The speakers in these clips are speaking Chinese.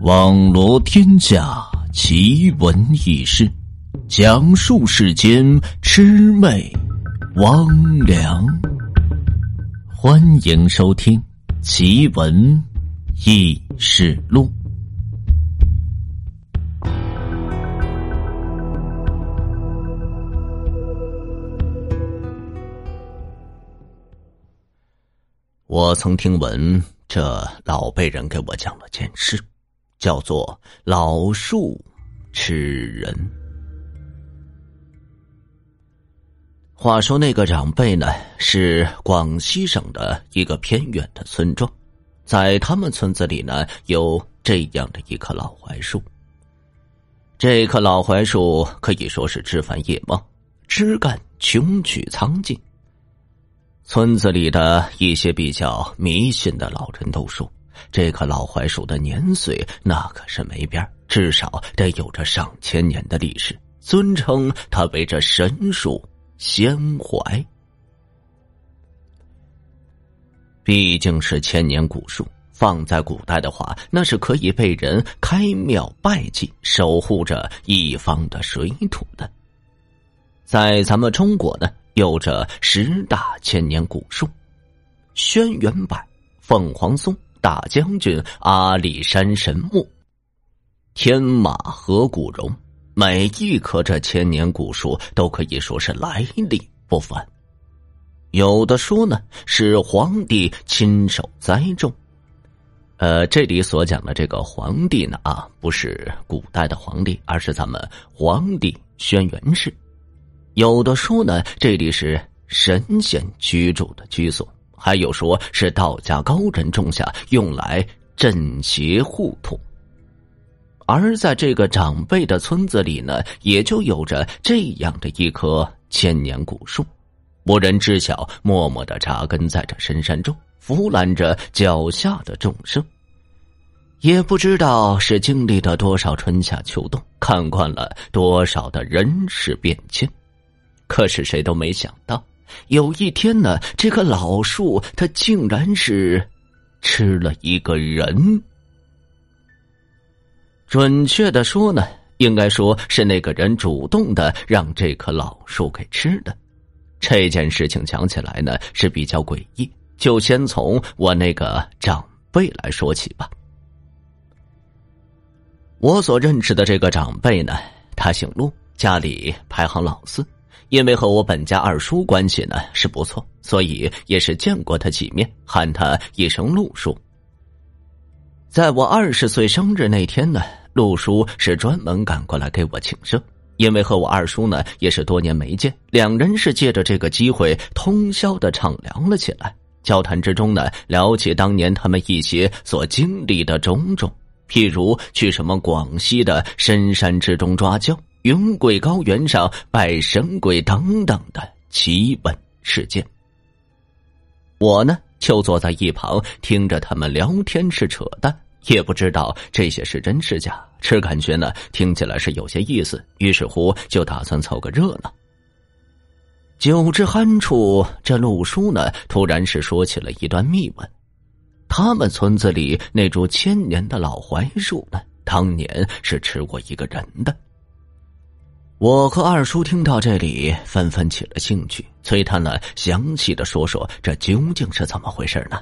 网罗天下奇闻异事，讲述世间魑魅魍魉。欢迎收听《奇闻异事录》。我曾听闻这老辈人给我讲了件事。叫做老树吃人。话说那个长辈呢，是广西省的一个偏远的村庄，在他们村子里呢，有这样的一棵老槐树。这棵老槐树可以说是枝繁叶茂，枝干穷曲苍劲。村子里的一些比较迷信的老人都说。这棵老槐树的年岁那可是没边至少得有着上千年的历史，尊称它为这神树仙槐。毕竟是千年古树，放在古代的话，那是可以被人开庙拜祭，守护着一方的水土的。在咱们中国呢，有着十大千年古树：轩辕柏、凤凰松。大将军阿里山神木、天马河古榕，每一棵这千年古树都可以说是来历不凡。有的说呢是皇帝亲手栽种，呃，这里所讲的这个皇帝呢啊，不是古代的皇帝，而是咱们皇帝轩辕氏。有的说呢，这里是神仙居住的居所。还有说是道家高人种下，用来镇邪护土。而在这个长辈的村子里呢，也就有着这样的一棵千年古树，无人知晓，默默的扎根在这深山中，俯览着脚下的众生。也不知道是经历了多少春夏秋冬，看惯了多少的人事变迁，可是谁都没想到。有一天呢，这棵老树它竟然是吃了一个人。准确的说呢，应该说是那个人主动的让这棵老树给吃的。这件事情讲起来呢是比较诡异，就先从我那个长辈来说起吧。我所认识的这个长辈呢，他姓陆，家里排行老四。因为和我本家二叔关系呢是不错，所以也是见过他几面，喊他一声陆叔。在我二十岁生日那天呢，陆叔是专门赶过来给我庆生。因为和我二叔呢也是多年没见，两人是借着这个机会通宵的畅聊了起来。交谈之中呢，聊起当年他们一些所经历的种种，譬如去什么广西的深山之中抓阄。云贵高原上拜神鬼等等的奇闻事件，我呢就坐在一旁听着他们聊天是扯淡，也不知道这些是真是假，只感觉呢听起来是有些意思，于是乎就打算凑个热闹。酒至酣处，这陆叔呢突然是说起了一段秘闻：他们村子里那株千年的老槐树呢，当年是吃过一个人的。我和二叔听到这里，纷纷起了兴趣，催他呢详细的说说这究竟是怎么回事呢？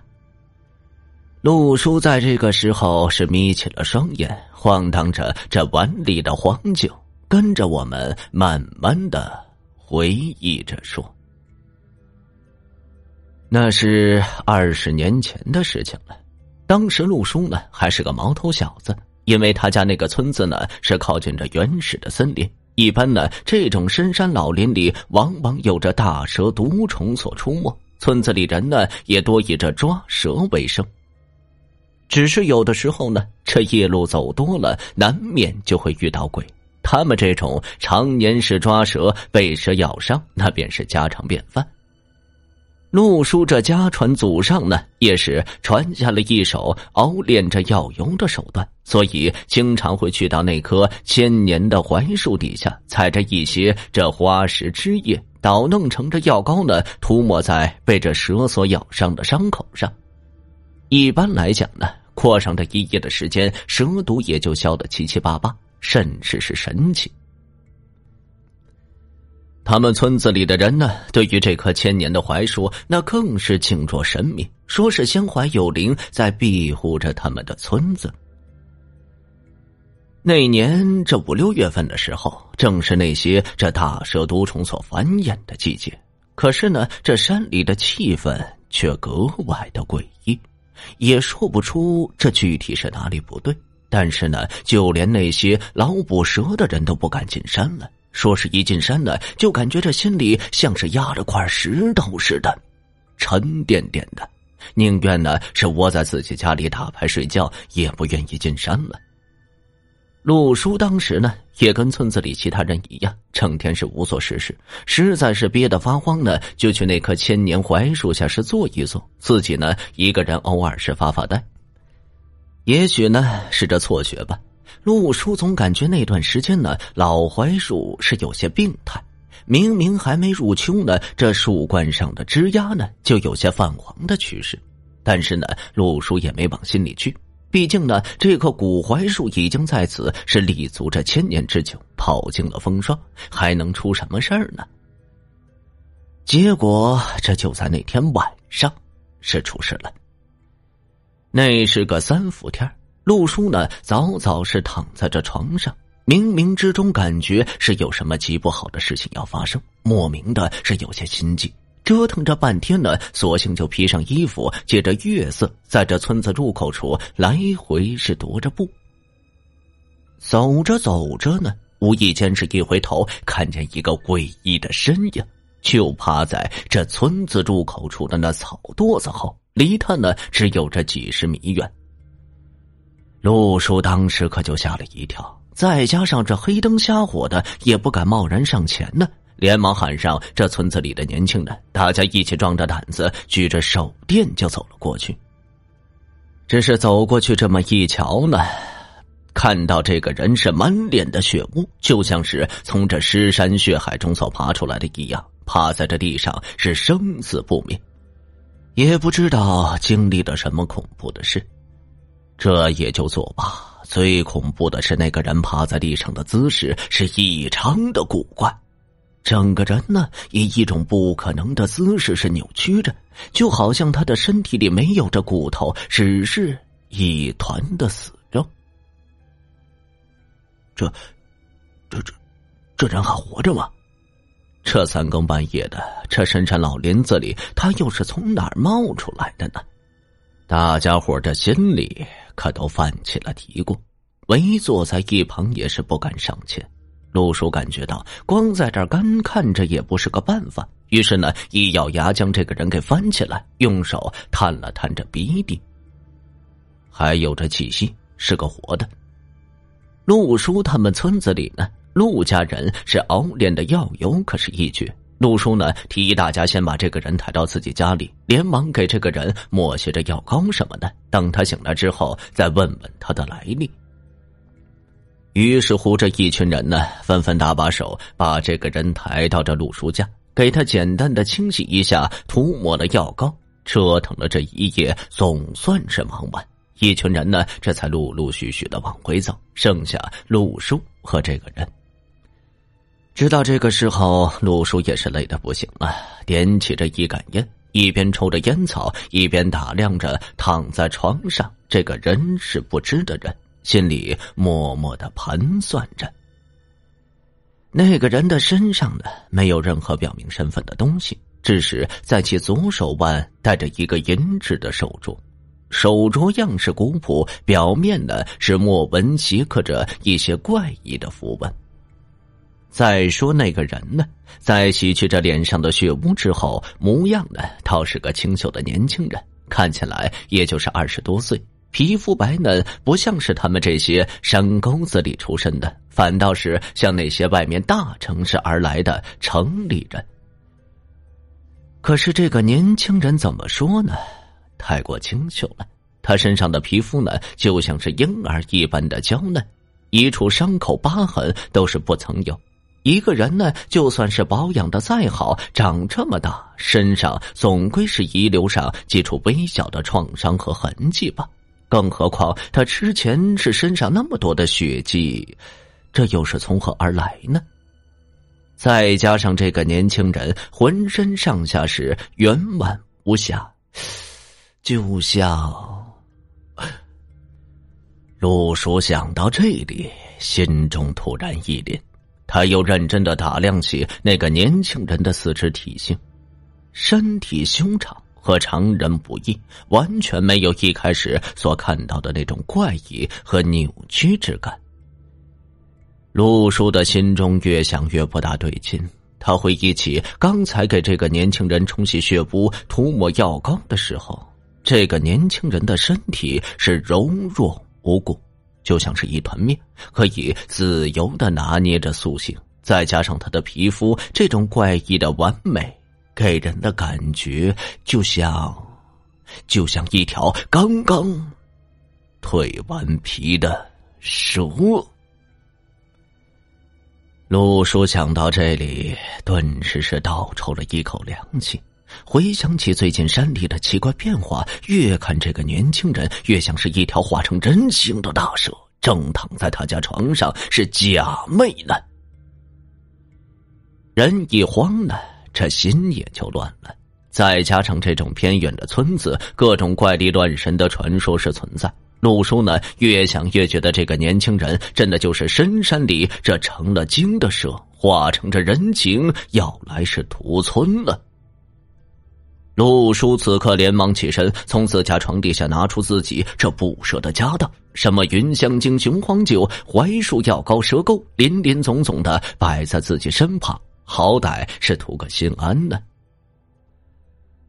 陆叔在这个时候是眯起了双眼，晃荡着这碗里的黄酒，跟着我们慢慢的回忆着说：“那是二十年前的事情了，当时陆叔呢还是个毛头小子，因为他家那个村子呢是靠近着原始的森林。”一般呢，这种深山老林里往往有着大蛇毒虫所出没，村子里人呢也多以这抓蛇为生。只是有的时候呢，这夜路走多了，难免就会遇到鬼。他们这种常年是抓蛇、被蛇咬伤，那便是家常便饭。陆叔这家传祖上呢，也是传下了一手熬炼着药油的手段，所以经常会去到那棵千年的槐树底下，采着一些这花石枝叶，捣弄成这药膏呢，涂抹在被这蛇所咬伤的伤口上。一般来讲呢，过上这一夜的时间，蛇毒也就消得七七八八，甚至是神奇。他们村子里的人呢，对于这棵千年的槐树，那更是敬若神明，说是仙槐有灵在庇护着他们的村子。那年这五六月份的时候，正是那些这大蛇毒虫所繁衍的季节。可是呢，这山里的气氛却格外的诡异，也说不出这具体是哪里不对。但是呢，就连那些老捕蛇的人都不敢进山了。说是一进山呢，就感觉这心里像是压着块石头似的，沉甸甸的，宁愿呢是窝在自己家里打牌睡觉，也不愿意进山了。陆叔当时呢，也跟村子里其他人一样，成天是无所事事，实在是憋得发慌呢，就去那棵千年槐树下是坐一坐，自己呢一个人偶尔是发发呆。也许呢是这错觉吧。陆叔总感觉那段时间呢，老槐树是有些病态。明明还没入秋呢，这树冠上的枝丫呢就有些泛黄的趋势。但是呢，陆叔也没往心里去，毕竟呢，这棵古槐树已经在此是立足着千年之久，跑尽了风霜，还能出什么事儿呢？结果这就在那天晚上，是出事了。那是个三伏天陆叔呢，早早是躺在这床上，冥冥之中感觉是有什么极不好的事情要发生，莫名的是有些心悸。折腾着半天呢，索性就披上衣服，借着月色，在这村子入口处来回是踱着步。走着走着呢，无意间是一回头，看见一个诡异的身影，就趴在这村子入口处的那草垛子后，离他呢只有这几十米远。陆叔当时可就吓了一跳，再加上这黑灯瞎火的，也不敢贸然上前呢，连忙喊上这村子里的年轻人，大家一起壮着胆子，举着手电就走了过去。只是走过去这么一瞧呢，看到这个人是满脸的血污，就像是从这尸山血海中所爬出来的一样，趴在这地上是生死不明，也不知道经历了什么恐怖的事。这也就作罢，最恐怖的是那个人趴在地上的姿势是异常的古怪，整个人呢以一种不可能的姿势是扭曲着，就好像他的身体里没有着骨头，只是一团的死肉。这，这这，这人还活着吗？这三更半夜的，这深山老林子里，他又是从哪儿冒出来的呢？大家伙的心里。可都泛起了嘀咕，围坐在一旁也是不敢上前。陆叔感觉到光在这干看着也不是个办法，于是呢，一咬牙将这个人给翻起来，用手探了探这鼻蒂，还有着气息，是个活的。陆叔他们村子里呢，陆家人是熬炼的药油可是一绝。陆叔呢，提议大家先把这个人抬到自己家里，连忙给这个人抹些着药膏什么的，等他醒来之后再问问他的来历。于是乎，这一群人呢，纷纷搭把手，把这个人抬到这陆叔家，给他简单的清洗一下，涂抹了药膏，折腾了这一夜，总算是忙完。一群人呢，这才陆陆续续的往回走，剩下陆叔和这个人。直到这个时候，陆叔也是累得不行了，点起着一杆烟，一边抽着烟草，一边打量着躺在床上这个人事不知的人，心里默默的盘算着。那个人的身上呢，没有任何表明身份的东西，只是在其左手腕戴着一个银质的手镯，手镯样式古朴，表面呢是墨纹斜刻着一些怪异的符文。再说那个人呢，在洗去这脸上的血污之后，模样呢倒是个清秀的年轻人，看起来也就是二十多岁，皮肤白嫩，不像是他们这些山沟子里出身的，反倒是像那些外面大城市而来的城里人。可是这个年轻人怎么说呢？太过清秀了，他身上的皮肤呢，就像是婴儿一般的娇嫩，一处伤口疤痕都是不曾有。一个人呢，就算是保养的再好，长这么大，身上总归是遗留上几处微小的创伤和痕迹吧。更何况他之前是身上那么多的血迹，这又是从何而来呢？再加上这个年轻人浑身上下是圆满无瑕，就像……陆叔想到这里，心中突然一凛。他又认真的打量起那个年轻人的四肢体型，身体修长和常人不异，完全没有一开始所看到的那种怪异和扭曲之感。陆叔的心中越想越不大对劲，他回忆起刚才给这个年轻人冲洗血污、涂抹药膏的时候，这个年轻人的身体是柔弱无骨。就像是一团面，可以自由的拿捏着塑形，再加上他的皮肤这种怪异的完美，给人的感觉就像，就像一条刚刚蜕完皮的蛇。陆叔想到这里，顿时是倒抽了一口凉气。回想起最近山里的奇怪变化，越看这个年轻人越像是一条化成人形的大蛇，正躺在他家床上，是假寐呢。人一慌呢，这心也就乱了。再加上这种偏远的村子，各种怪力乱神的传说是存在。陆叔呢，越想越觉得这个年轻人真的就是深山里这成了精的蛇，化成这人形要来是屠村了。陆叔此刻连忙起身，从自家床底下拿出自己这不舍的家当，什么云香精、雄黄酒、槐树药膏、蛇钩，林林总总的摆在自己身旁，好歹是图个心安呢。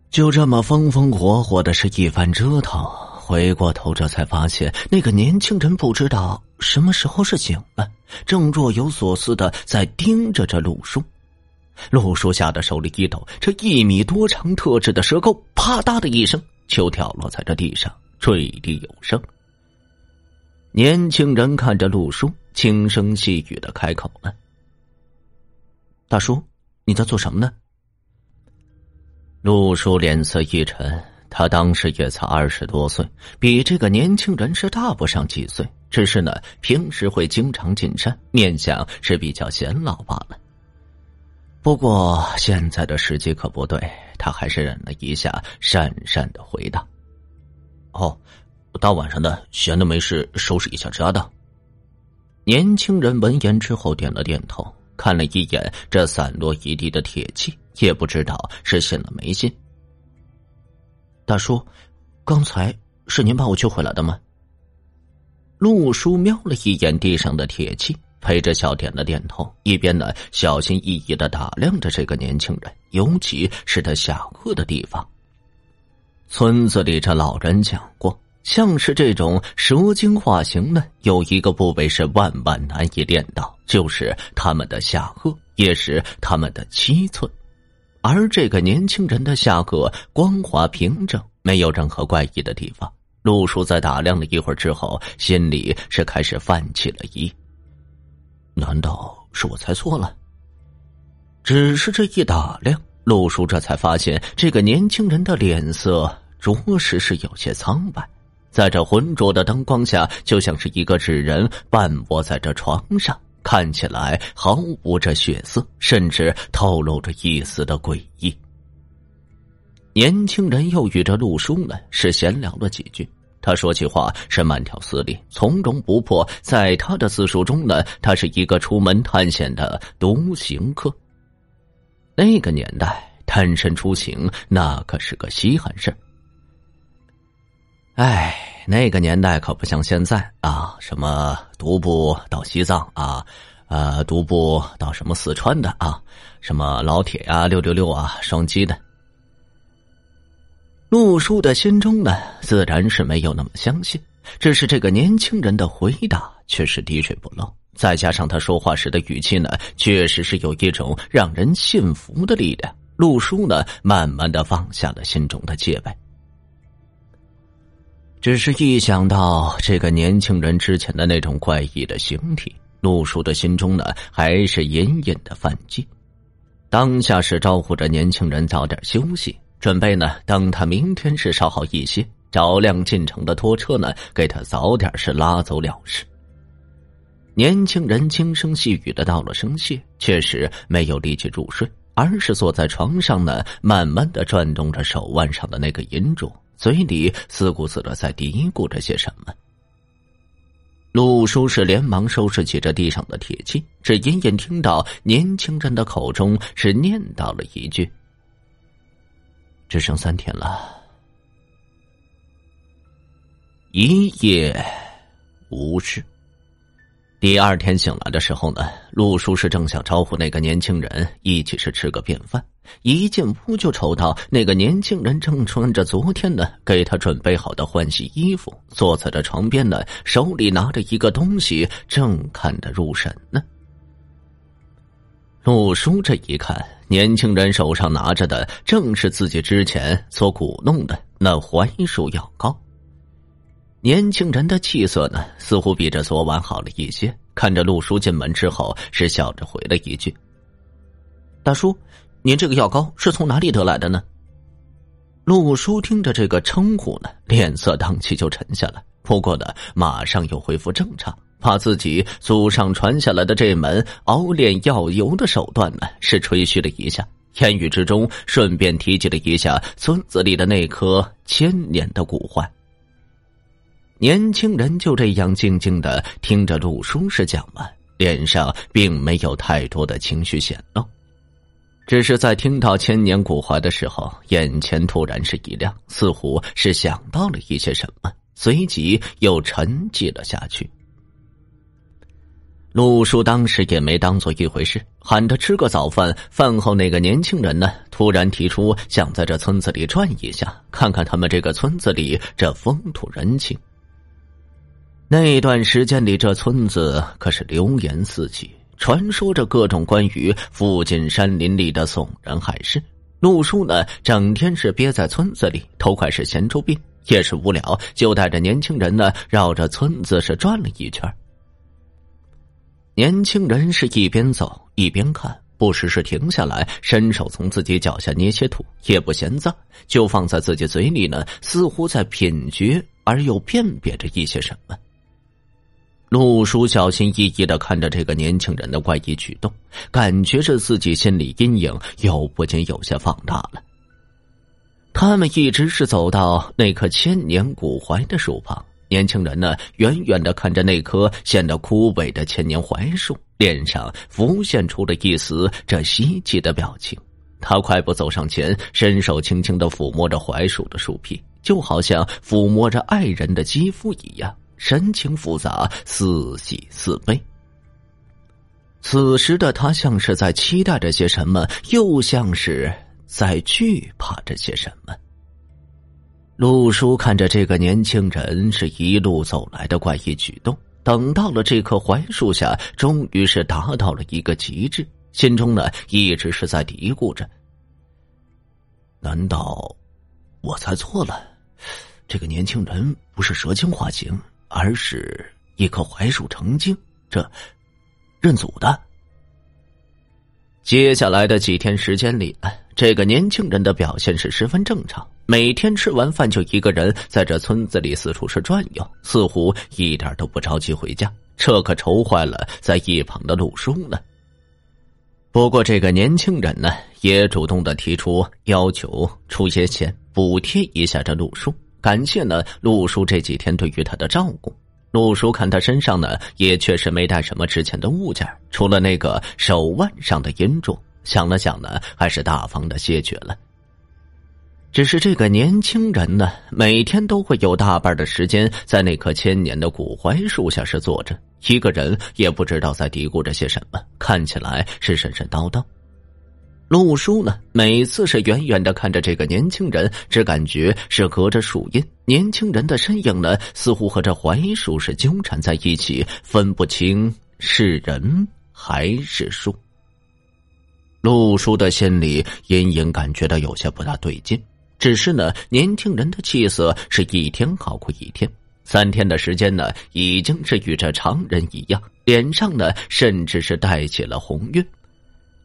就这么风风火火的是一番折腾，回过头这才发现，那个年轻人不知道什么时候是醒了，正若有所思的在盯着这陆叔。陆叔吓得手里一抖，这一米多长、特制的蛇钩“啪嗒”的一声就掉落在这地上，坠地有声。年轻人看着陆叔，轻声细语的开口了：“大叔，你在做什么呢？”陆叔脸色一沉，他当时也才二十多岁，比这个年轻人是大不上几岁，只是呢，平时会经常进山，面相是比较显老罢了。不过现在的时机可不对，他还是忍了一下，讪讪的回答：“哦，大晚上的闲的没事，收拾一下家当。”年轻人闻言之后点了点头，看了一眼这散落一地的铁器，也不知道是信了没信。大叔，刚才是您把我救回来的吗？陆叔瞄了一眼地上的铁器。陪着笑点了点头，一边呢小心翼翼的打量着这个年轻人，尤其是他下颚的地方。村子里这老人讲过，像是这种蛇精化形呢，有一个部位是万万难以练到，就是他们的下颚，也是他们的七寸。而这个年轻人的下颚光滑平整，没有任何怪异的地方。陆叔在打量了一会儿之后，心里是开始泛起了疑。难道是我猜错了？只是这一打量，陆叔这才发现，这个年轻人的脸色着实是有些苍白，在这浑浊的灯光下，就像是一个纸人半卧在这床上，看起来毫无这血色，甚至透露着一丝的诡异。年轻人又与这陆叔呢是闲聊了几句。他说起话是慢条斯理、从容不迫，在他的自述中呢，他是一个出门探险的独行客。那个年代，探身出行那可是个稀罕事哎，那个年代可不像现在啊，什么独步到西藏啊，呃，独步到什么四川的啊，什么老铁呀、六六六啊、双击的。陆叔的心中呢，自然是没有那么相信。只是这个年轻人的回答却是滴水不漏，再加上他说话时的语气呢，确实是有一种让人信服的力量。陆叔呢，慢慢的放下了心中的戒备。只是一想到这个年轻人之前的那种怪异的形体，陆叔的心中呢还是隐隐的犯忌。当下是招呼着年轻人早点休息，准备呢等他明天是稍好一些，找辆进城的拖车呢给他早点是拉走了事。年轻人轻声细语的道了声谢，确实没有力气入睡，而是坐在床上呢，慢慢的转动着手腕上的那个银镯，嘴里自顾自的在嘀咕着些什么。陆叔是连忙收拾起这地上的铁器，只隐隐听到年轻人的口中是念叨了一句：“只剩三天了。”一夜无事。第二天醒来的时候呢，陆叔是正想招呼那个年轻人一起是吃个便饭，一进屋就瞅到那个年轻人正穿着昨天呢给他准备好的换洗衣服，坐在这床边呢，手里拿着一个东西，正看得入神呢。陆叔这一看，年轻人手上拿着的正是自己之前所鼓弄的那槐树药膏。年轻人的气色呢，似乎比这昨晚好了一些。看着陆叔进门之后，是笑着回了一句：“大叔，您这个药膏是从哪里得来的呢？”陆叔听着这个称呼呢，脸色当即就沉下来。不过呢，马上又恢复正常，把自己祖上传下来的这门熬炼药油的手段呢，是吹嘘了一下，言语之中顺便提及了一下村子里的那棵千年的古槐。年轻人就这样静静的听着陆叔是讲完，脸上并没有太多的情绪显露，只是在听到千年古槐的时候，眼前突然是一亮，似乎是想到了一些什么，随即又沉寂了下去。陆叔当时也没当做一回事，喊他吃个早饭。饭后，那个年轻人呢，突然提出想在这村子里转一下，看看他们这个村子里这风土人情。那段时间里，这村子可是流言四起，传说着各种关于附近山林里的耸人害事。陆叔呢，整天是憋在村子里，头快是闲出病，也是无聊，就带着年轻人呢，绕着村子是转了一圈。年轻人是一边走一边看，不时是停下来，伸手从自己脚下捏些土，也不嫌脏，就放在自己嘴里呢，似乎在品觉而又辨别着一些什么。陆叔小心翼翼的看着这个年轻人的怪异举动，感觉着自己心里阴影又不禁有些放大了。他们一直是走到那棵千年古槐的树旁，年轻人呢远远的看着那棵显得枯萎的千年槐树，脸上浮现出了一丝这稀奇的表情。他快步走上前，伸手轻轻的抚摸着槐树的树皮，就好像抚摸着爱人的肌肤一样。神情复杂，似喜似悲。此时的他像是在期待着些什么，又像是在惧怕着些什么。陆叔看着这个年轻人是一路走来的怪异举动，等到了这棵槐树下，终于是达到了一个极致，心中呢一直是在嘀咕着：难道我猜错了？这个年轻人不是蛇精化形？而是一棵槐树成精，这认祖的。接下来的几天时间里，这个年轻人的表现是十分正常，每天吃完饭就一个人在这村子里四处是转悠，似乎一点都不着急回家。这可愁坏了在一旁的陆叔呢。不过这个年轻人呢，也主动的提出要求出些钱补贴一下这陆叔。感谢呢，陆叔这几天对于他的照顾。陆叔看他身上呢，也确实没带什么值钱的物件，除了那个手腕上的银镯。想了想呢，还是大方的谢绝了。只是这个年轻人呢，每天都会有大半的时间在那棵千年的古槐树下是坐着，一个人也不知道在嘀咕着些什么，看起来是神神叨叨。陆叔呢，每次是远远的看着这个年轻人，只感觉是隔着树荫，年轻人的身影呢，似乎和这槐树是纠缠在一起，分不清是人还是树。陆叔的心里隐隐感觉到有些不大对劲，只是呢，年轻人的气色是一天好过一天，三天的时间呢，已经是与这常人一样，脸上呢，甚至是带起了红晕，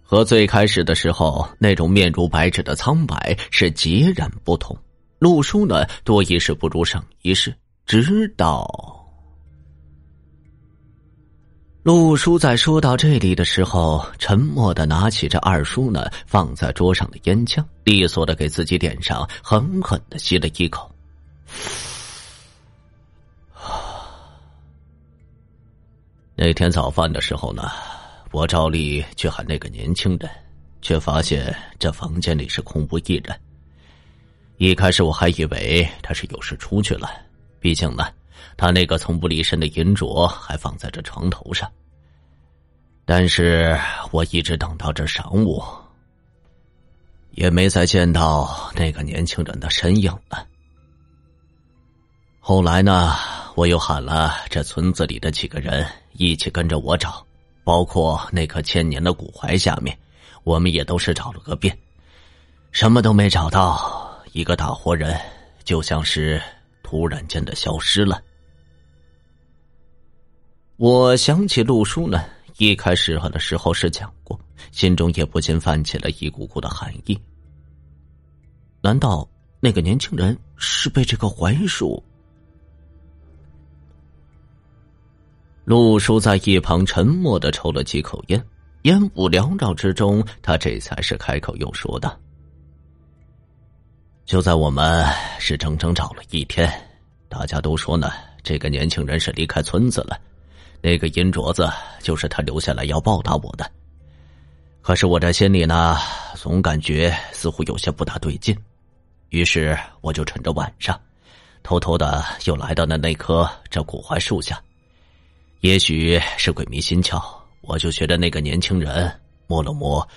和最开始的时候那种面如白纸的苍白是截然不同。陆叔呢，多一事不如少一事，直到。陆叔在说到这里的时候，沉默的拿起这二叔呢放在桌上的烟枪，利索的给自己点上，狠狠的吸了一口。那天早饭的时候呢，我照例去喊那个年轻人，却发现这房间里是空无一人。一开始我还以为他是有事出去了，毕竟呢。他那个从不离身的银镯还放在这床头上，但是我一直等到这晌午，也没再见到那个年轻人的身影了。后来呢，我又喊了这村子里的几个人一起跟着我找，包括那棵千年的古槐下面，我们也都是找了个遍，什么都没找到，一个大活人就像是突然间的消失了。我想起陆叔呢，一开始的时候是讲过，心中也不禁泛起了一股股的寒意。难道那个年轻人是被这个槐树？陆叔在一旁沉默的抽了几口烟，烟雾缭绕之中，他这才是开口又说道：“就在我们是整整找了一天，大家都说呢，这个年轻人是离开村子了。”那个银镯子就是他留下来要报答我的，可是我这心里呢，总感觉似乎有些不大对劲，于是我就趁着晚上，偷偷的又来到了那棵这古槐树下。也许是鬼迷心窍，我就学着那个年轻人摸了摸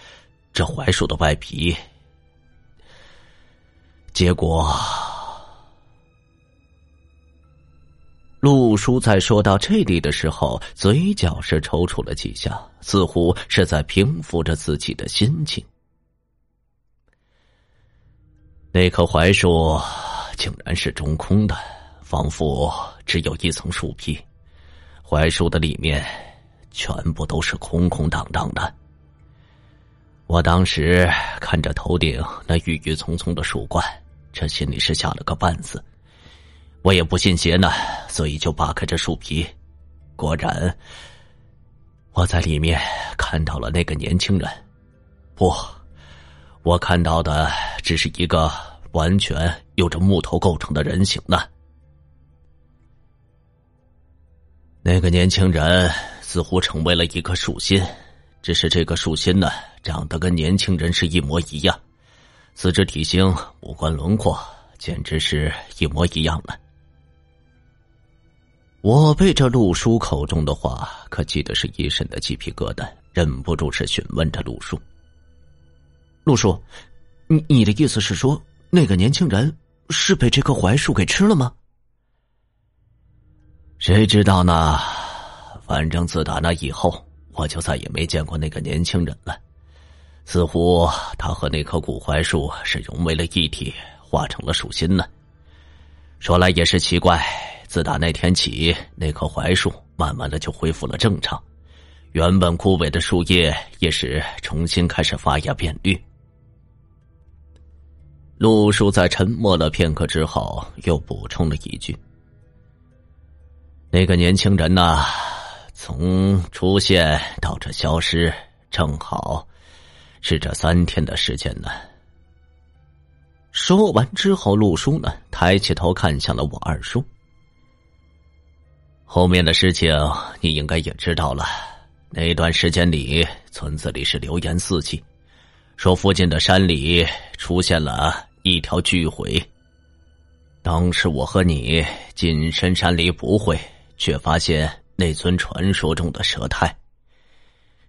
这槐树的外皮，结果。陆叔在说到这里的时候，嘴角是抽搐了几下，似乎是在平复着自己的心情。那棵槐树竟然是中空的，仿佛只有一层树皮，槐树的里面全部都是空空荡荡的。我当时看着头顶那郁郁葱葱的树冠，这心里是吓了个半死。我也不信邪呢，所以就扒开这树皮，果然，我在里面看到了那个年轻人。不，我看到的只是一个完全由着木头构成的人形呢。那个年轻人似乎成为了一棵树心，只是这个树心呢，长得跟年轻人是一模一样，四肢体型、五官轮廓，简直是一模一样的。我被这陆叔口中的话可记得是一身的鸡皮疙瘩，忍不住是询问着陆叔：“陆叔，你你的意思是说，那个年轻人是被这棵槐树给吃了吗？”谁知道呢？反正自打那以后，我就再也没见过那个年轻人了。似乎他和那棵古槐树是融为了一体，化成了树心呢。说来也是奇怪。自打那天起，那棵槐树慢慢的就恢复了正常，原本枯萎的树叶也是重新开始发芽变绿。陆叔在沉默了片刻之后，又补充了一句：“那个年轻人呐，从出现到这消失，正好是这三天的时间呢。”说完之后，陆叔呢抬起头看向了我二叔。后面的事情你应该也知道了。那段时间里，村子里是流言四起，说附近的山里出现了一条巨虺。当时我和你进深山里捕会，却发现那尊传说中的蛇胎。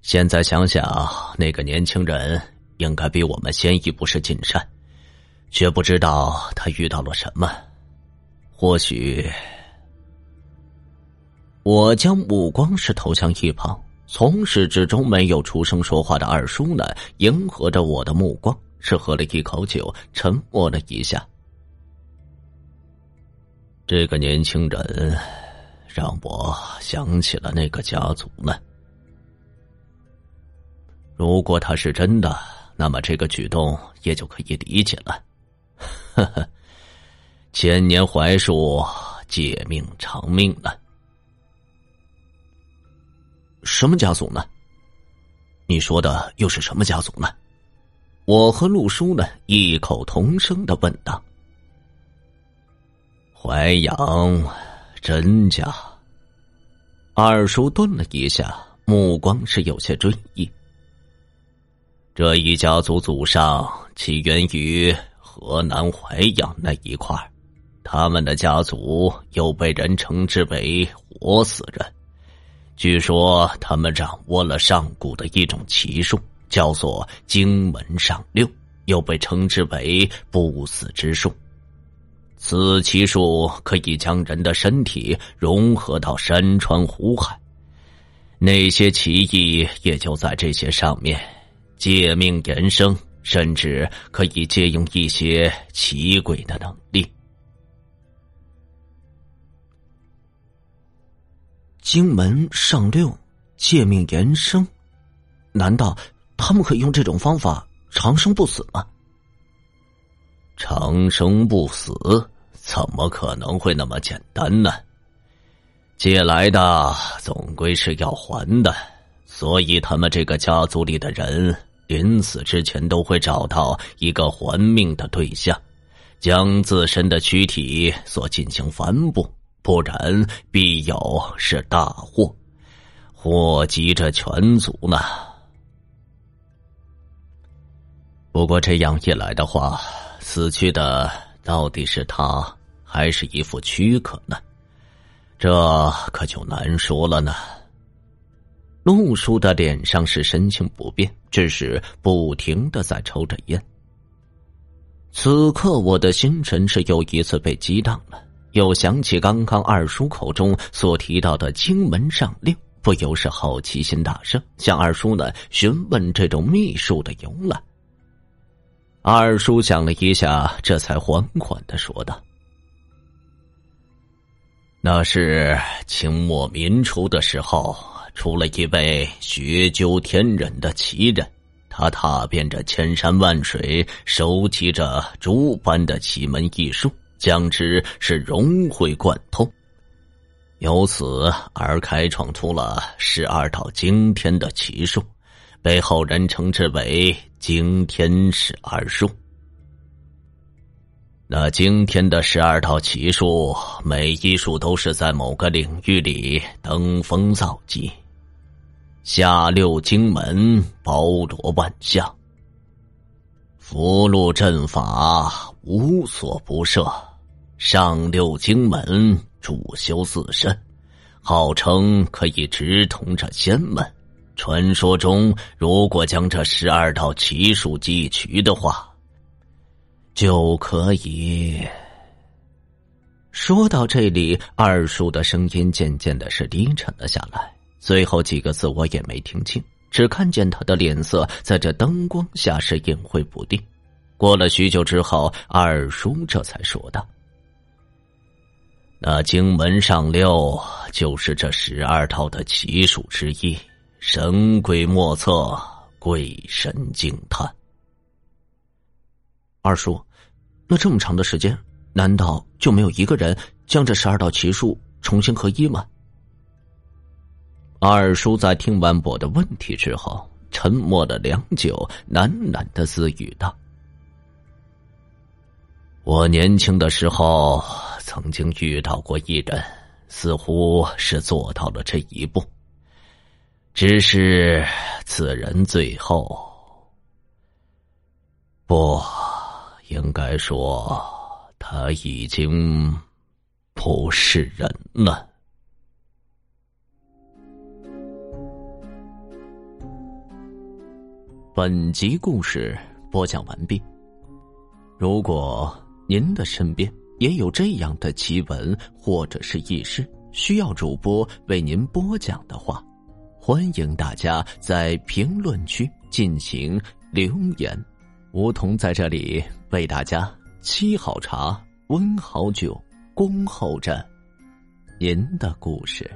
现在想想，那个年轻人应该比我们先一步是进山，却不知道他遇到了什么，或许。我将目光是投向一旁，从始至终没有出声说话的二叔呢，迎合着我的目光，是喝了一口酒，沉默了一下。这个年轻人让我想起了那个家族呢。如果他是真的，那么这个举动也就可以理解了。呵呵，千年槐树借命偿命了。什么家族呢？你说的又是什么家族呢？我和陆叔呢异口同声的问道。淮阳甄家。二叔顿了一下，目光是有些追忆。这一家族祖上起源于河南淮阳那一块他们的家族又被人称之为“活死人”。据说他们掌握了上古的一种奇术，叫做“荆门上六”，又被称之为“不死之术”。此奇术可以将人的身体融合到山川湖海，那些奇异也就在这些上面。借命延生，甚至可以借用一些奇诡的能力。荆门上六，借命延生，难道他们可以用这种方法长生不死吗？长生不死怎么可能会那么简单呢？借来的总归是要还的，所以他们这个家族里的人。临死之前都会找到一个还命的对象，将自身的躯体所进行反哺，不然必有是大祸，祸及这全族呢。不过这样一来的话，死去的到底是他还是一副躯壳呢？这可就难说了呢。陆叔的脸上是神情不变，只是不停的在抽着烟。此刻我的心神是又一次被激荡了，又想起刚刚二叔口中所提到的荆门上令，不由是好奇心大盛，向二叔呢询问这种秘术的由来。二叔想了一下，这才缓缓的说道：“那是清末民初的时候。”出了一位学究天人的奇人，他踏遍着千山万水，收集着诸般的奇门异术，将之是融会贯通，由此而开创出了十二道惊天的奇术，被后人称之为“惊天十二术”。那惊天的十二道奇术，每一术都是在某个领域里登峰造极。下六经门包罗万象，符箓阵法无所不涉；上六经门主修自身，号称可以直通这仙门。传说中，如果将这十二道奇术记取的话，就可以。说到这里，二叔的声音渐渐的是低沉了下来。最后几个字我也没听清，只看见他的脸色在这灯光下是隐晦不定。过了许久之后，二叔这才说道：“那荆门上六就是这十二套的奇术之一，神鬼莫测，鬼神惊叹。”二叔，那这么长的时间，难道就没有一个人将这十二道奇术重新合一吗？二叔在听完我的问题之后，沉默了良久，喃喃的自语道：“我年轻的时候曾经遇到过一人，似乎是做到了这一步。只是此人最后，不应该说他已经不是人了。”本集故事播讲完毕。如果您的身边也有这样的奇闻或者是异事，需要主播为您播讲的话，欢迎大家在评论区进行留言。梧桐在这里为大家沏好茶，温好酒，恭候着您的故事。